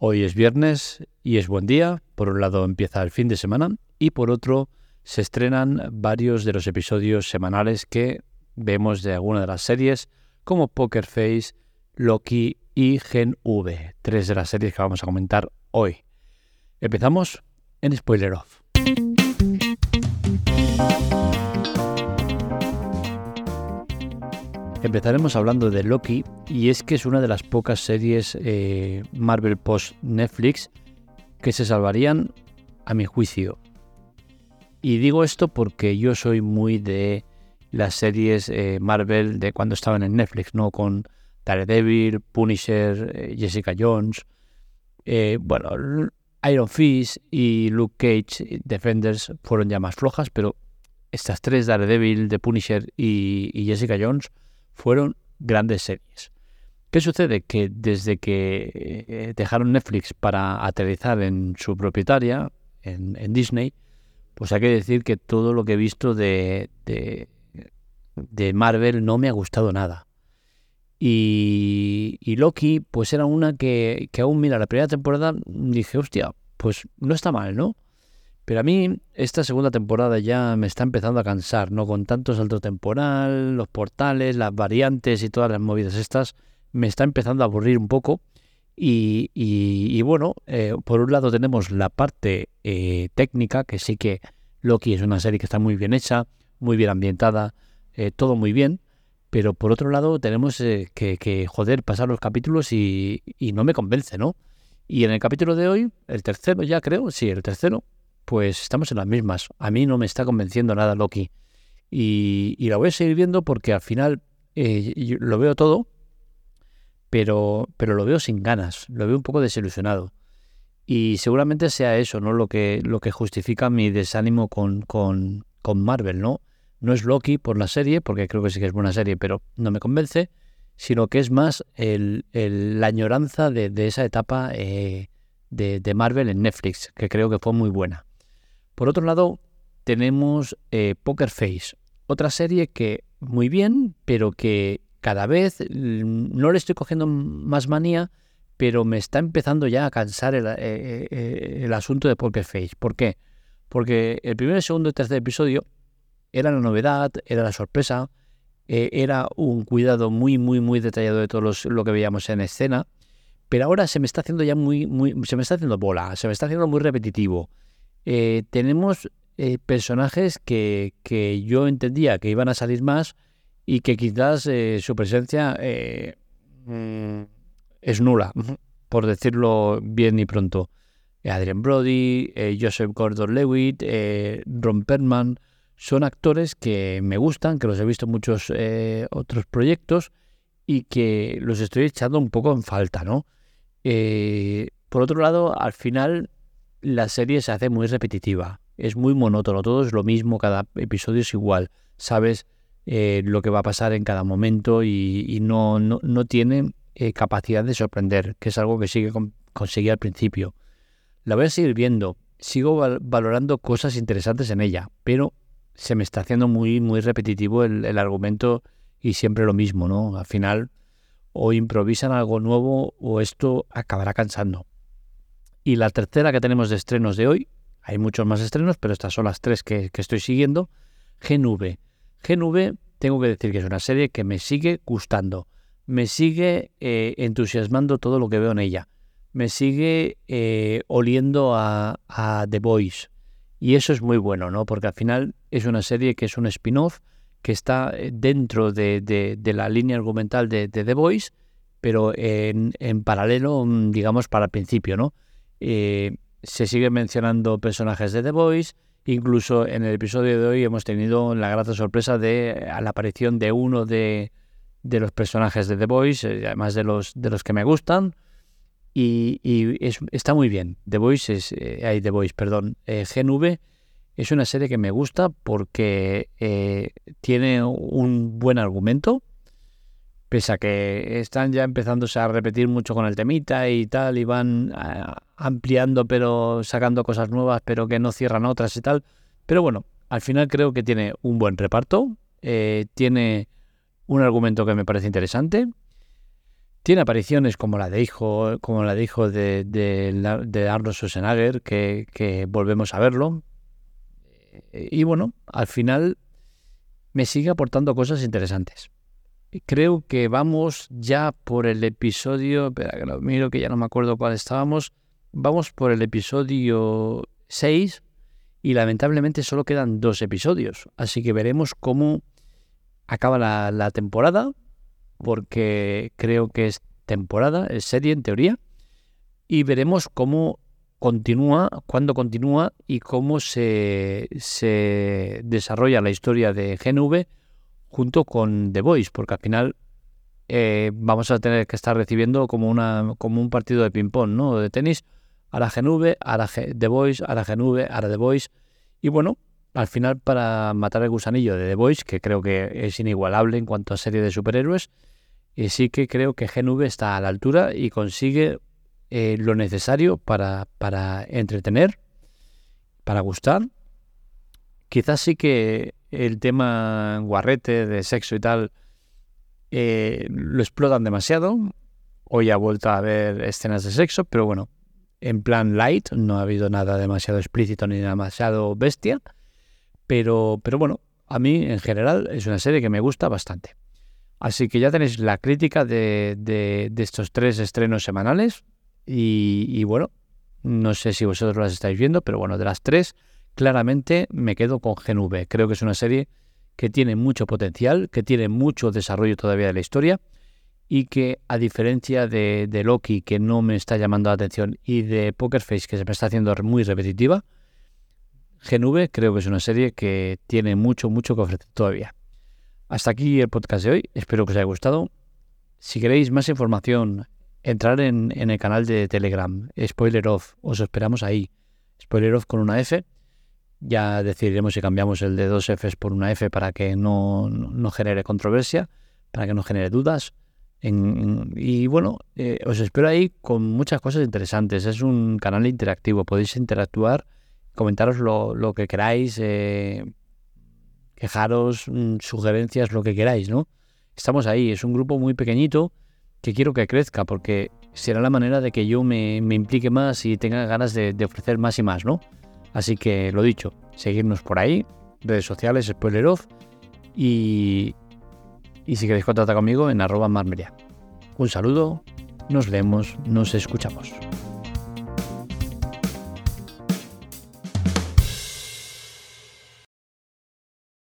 Hoy es viernes y es buen día. Por un lado empieza el fin de semana y por otro se estrenan varios de los episodios semanales que vemos de alguna de las series como Poker Face, Loki y Gen V, tres de las series que vamos a comentar hoy. Empezamos en Spoiler Off. Empezaremos hablando de Loki y es que es una de las pocas series eh, Marvel post Netflix que se salvarían a mi juicio. Y digo esto porque yo soy muy de las series eh, Marvel de cuando estaban en Netflix, ¿no? Con Daredevil, Punisher, eh, Jessica Jones, bueno, Iron Fist y Luke Cage, Defenders, fueron ya más flojas, pero estas tres, Daredevil, The Punisher y Jessica Jones, fueron grandes series. ¿Qué sucede? Que desde que eh, dejaron Netflix para aterrizar en su propietaria, en, Disney, pues hay que decir que todo lo que he visto de, de, Marvel no me ha gustado nada. Y, y, Loki, pues era una que, que aún, mira, la primera temporada dije, hostia, pues no está mal, ¿no? Pero a mí esta segunda temporada ya me está empezando a cansar, ¿no? Con tanto salto temporal, los portales, las variantes y todas las movidas estas, me está empezando a aburrir un poco. Y, bueno, eh, por un lado tenemos la parte eh, técnica, que sí que Loki es una serie que está muy bien hecha, muy bien ambientada, eh, todo muy bien. Pero por otro lado tenemos que, joder, pasar los capítulos y, y no me convence, ¿no? Y en el capítulo de hoy, el tercero ya creo, sí, el tercero, pues estamos en las mismas. A mí no me está convenciendo nada Loki. Y, la voy a seguir viendo porque al final eh, lo veo todo, pero, pero lo veo sin ganas, lo veo un poco desilusionado. Y seguramente sea eso, ¿no? Lo que, lo que justifica mi desánimo con, con, con Marvel, ¿no? No es Loki por la serie, porque creo que sí que es buena serie, pero no me convence, sino que es más el, la añoranza de, esa etapa eh, de Marvel en Netflix, que creo que fue muy buena. Por otro lado, tenemos eh, Poker Face, otra serie que muy bien, pero que cada vez mm, no le estoy cogiendo más manía, pero me está empezando ya a cansar el, eh, eh, asunto de Poker Face. ¿Por qué? Porque el primer, segundo y tercer episodio era la novedad, era la sorpresa, era un cuidado muy, muy, muy detallado de todo lo que veíamos en escena, pero ahora se me está haciendo ya muy, muy, se me está haciendo bola, se me está haciendo muy repetitivo. Eh, tenemos eh, personajes que, yo entendía que iban a salir más y que quizás eh, su presencia mm, es nula, por decirlo bien y pronto. Adrian Brody, Joseph Gordon-Lewitt, Ron Perlman, son actores que me gustan, que los he visto en muchos otros proyectos y que los estoy echando un poco en falta, ¿no? por otro lado, al final la serie se hace muy repetitiva, es muy monótono, todo es lo mismo, cada episodio es igual, sabes eh, lo que va a pasar en cada momento y, no, no, tiene eh, capacidad de sorprender, que es algo que sigue conseguí al principio. La voy a seguir viendo, sigo valorando cosas interesantes en ella, pero se me está haciendo muy, muy repetitivo el argumento y siempre lo mismo, ¿no? Al final o improvisan algo nuevo o esto acabará cansando. Y la tercera que tenemos de estrenos de hoy, hay muchos más estrenos, pero estas son las tres que, estoy siguiendo, GNV. GNV, tengo que decir que es una serie que me sigue gustando, me sigue eh, entusiasmando todo lo que veo en ella, me sigue eh, oliendo a, The Voice. Y eso es muy bueno, ¿no? Porque al final es una serie que es un spin-off, que está eh, dentro de, la línea argumental de, The Voice, pero en, en paralelo, mm, digamos, para el principio, ¿no? Eh, se siguen mencionando personajes de The Voice. Incluso en el episodio de hoy hemos tenido la grata sorpresa de la aparición de uno de, los personajes de The Voice, eh, además de los, de los que me gustan. Y, está muy bien. The Voice es. Eh, The Voice, perdón. GNV es una serie que me gusta porque tiene un buen argumento pese a que están ya empezándose a repetir mucho con el temita y tal, y van eh, ampliando pero sacando cosas nuevas, pero que no cierran otras y tal. Pero bueno, al final creo que tiene un buen reparto, eh, tiene un argumento que me parece interesante, Tiene apariciones como la de hijo, como la de hijo de, de, Arnold Schwarzenegger, que, que volvemos a verlo. Y bueno, al final me sigue aportando cosas interesantes. Creo que vamos ya por el episodio, espera que lo miro que ya no me acuerdo cuál estábamos, vamos por el episodio 6 y lamentablemente solo quedan dos episodios, así que veremos cómo acaba la, temporada, porque creo que es temporada, es serie en teoría, y veremos cómo continúa, cuándo continúa y cómo se, se desarrolla la historia de GNV junto con The Voice, porque al final eh, vamos a tener que estar recibiendo como, una, como un partido de ping-pong, ¿no? De tenis, ahora GNV, ahora The Voice, ahora GNV, ahora The Voice. Y bueno, al final para matar el gusanillo de The Voice, que creo que es inigualable en cuanto a serie de superhéroes, y eh, sí que creo que GNV está a la altura y consigue eh, lo necesario para, para entretener, para gustar. Quizás sí que el tema guarrete de sexo y tal eh, lo explotan demasiado. Hoy ha vuelto a haber escenas de sexo, pero bueno, en plan light, no ha habido nada demasiado explícito ni demasiado bestia. Pero, pero bueno, a mí en general es una serie que me gusta bastante. Así que ya tenéis la crítica de, de, estos tres estrenos semanales. Y, y, bueno, no sé si vosotros las estáis viendo, pero bueno, de las tres, claramente me quedo con GNV. Creo que es una serie que tiene mucho potencial, que tiene mucho desarrollo todavía de la historia y que a diferencia de, Loki, que no me está llamando la atención, y de Poker Face, que se me está haciendo muy repetitiva, GNV creo que es una serie que tiene mucho, mucho que ofrecer todavía. Hasta aquí el podcast de hoy, espero que os haya gustado. Si queréis más información, entrar en, en el canal de Telegram, Spoiler Off, os esperamos ahí. Spoiler Off con una F ya decidiremos si cambiamos el de dos Fs por una F para que no, genere controversia, para que no genere dudas. y bueno, eh, os espero ahí con muchas cosas interesantes. Es un canal interactivo, podéis interactuar, comentaros lo, que queráis, eh, quejaros, mm, sugerencias, lo que queráis, ¿no? Estamos ahí, es un grupo muy pequeñito que quiero que crezca porque será la manera de que yo me, implique más y tenga ganas de, de ofrecer más y más, ¿no? Así que lo dicho, seguirnos por ahí, redes sociales, spoiler off, y, y si queréis contactar conmigo en arroba marmeria. Un saludo, nos leemos, nos escuchamos.